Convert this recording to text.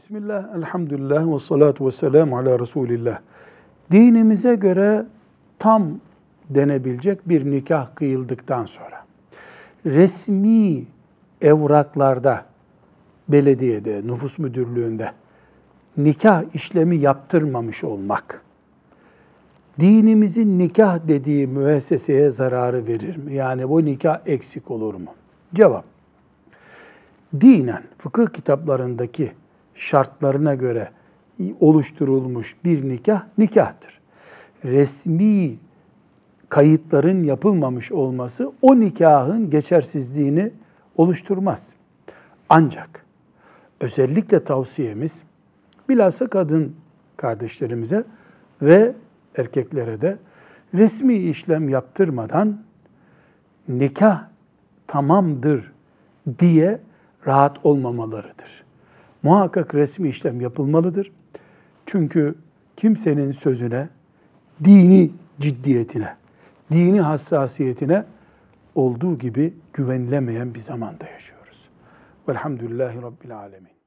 Bismillah, elhamdülillah ve salatu ve selamu ala Resulillah. Dinimize göre tam denebilecek bir nikah kıyıldıktan sonra resmi evraklarda, belediyede, nüfus müdürlüğünde nikah işlemi yaptırmamış olmak, dinimizin nikah dediği müesseseye zararı verir mi? Yani bu nikah eksik olur mu? Cevap, dinen fıkıh kitaplarındaki şartlarına göre oluşturulmuş bir nikah nikahtır. Resmi kayıtların yapılmamış olması o nikahın geçersizliğini oluşturmaz. Ancak özellikle tavsiyemiz bilhassa kadın kardeşlerimize ve erkeklere de resmi işlem yaptırmadan nikah tamamdır diye rahat olmamalarıdır. Muhakkak resmi işlem yapılmalıdır. Çünkü kimsenin sözüne, dini ciddiyetine, dini hassasiyetine olduğu gibi güvenilemeyen bir zamanda yaşıyoruz. Velhamdülillahi Rabbil Alemin.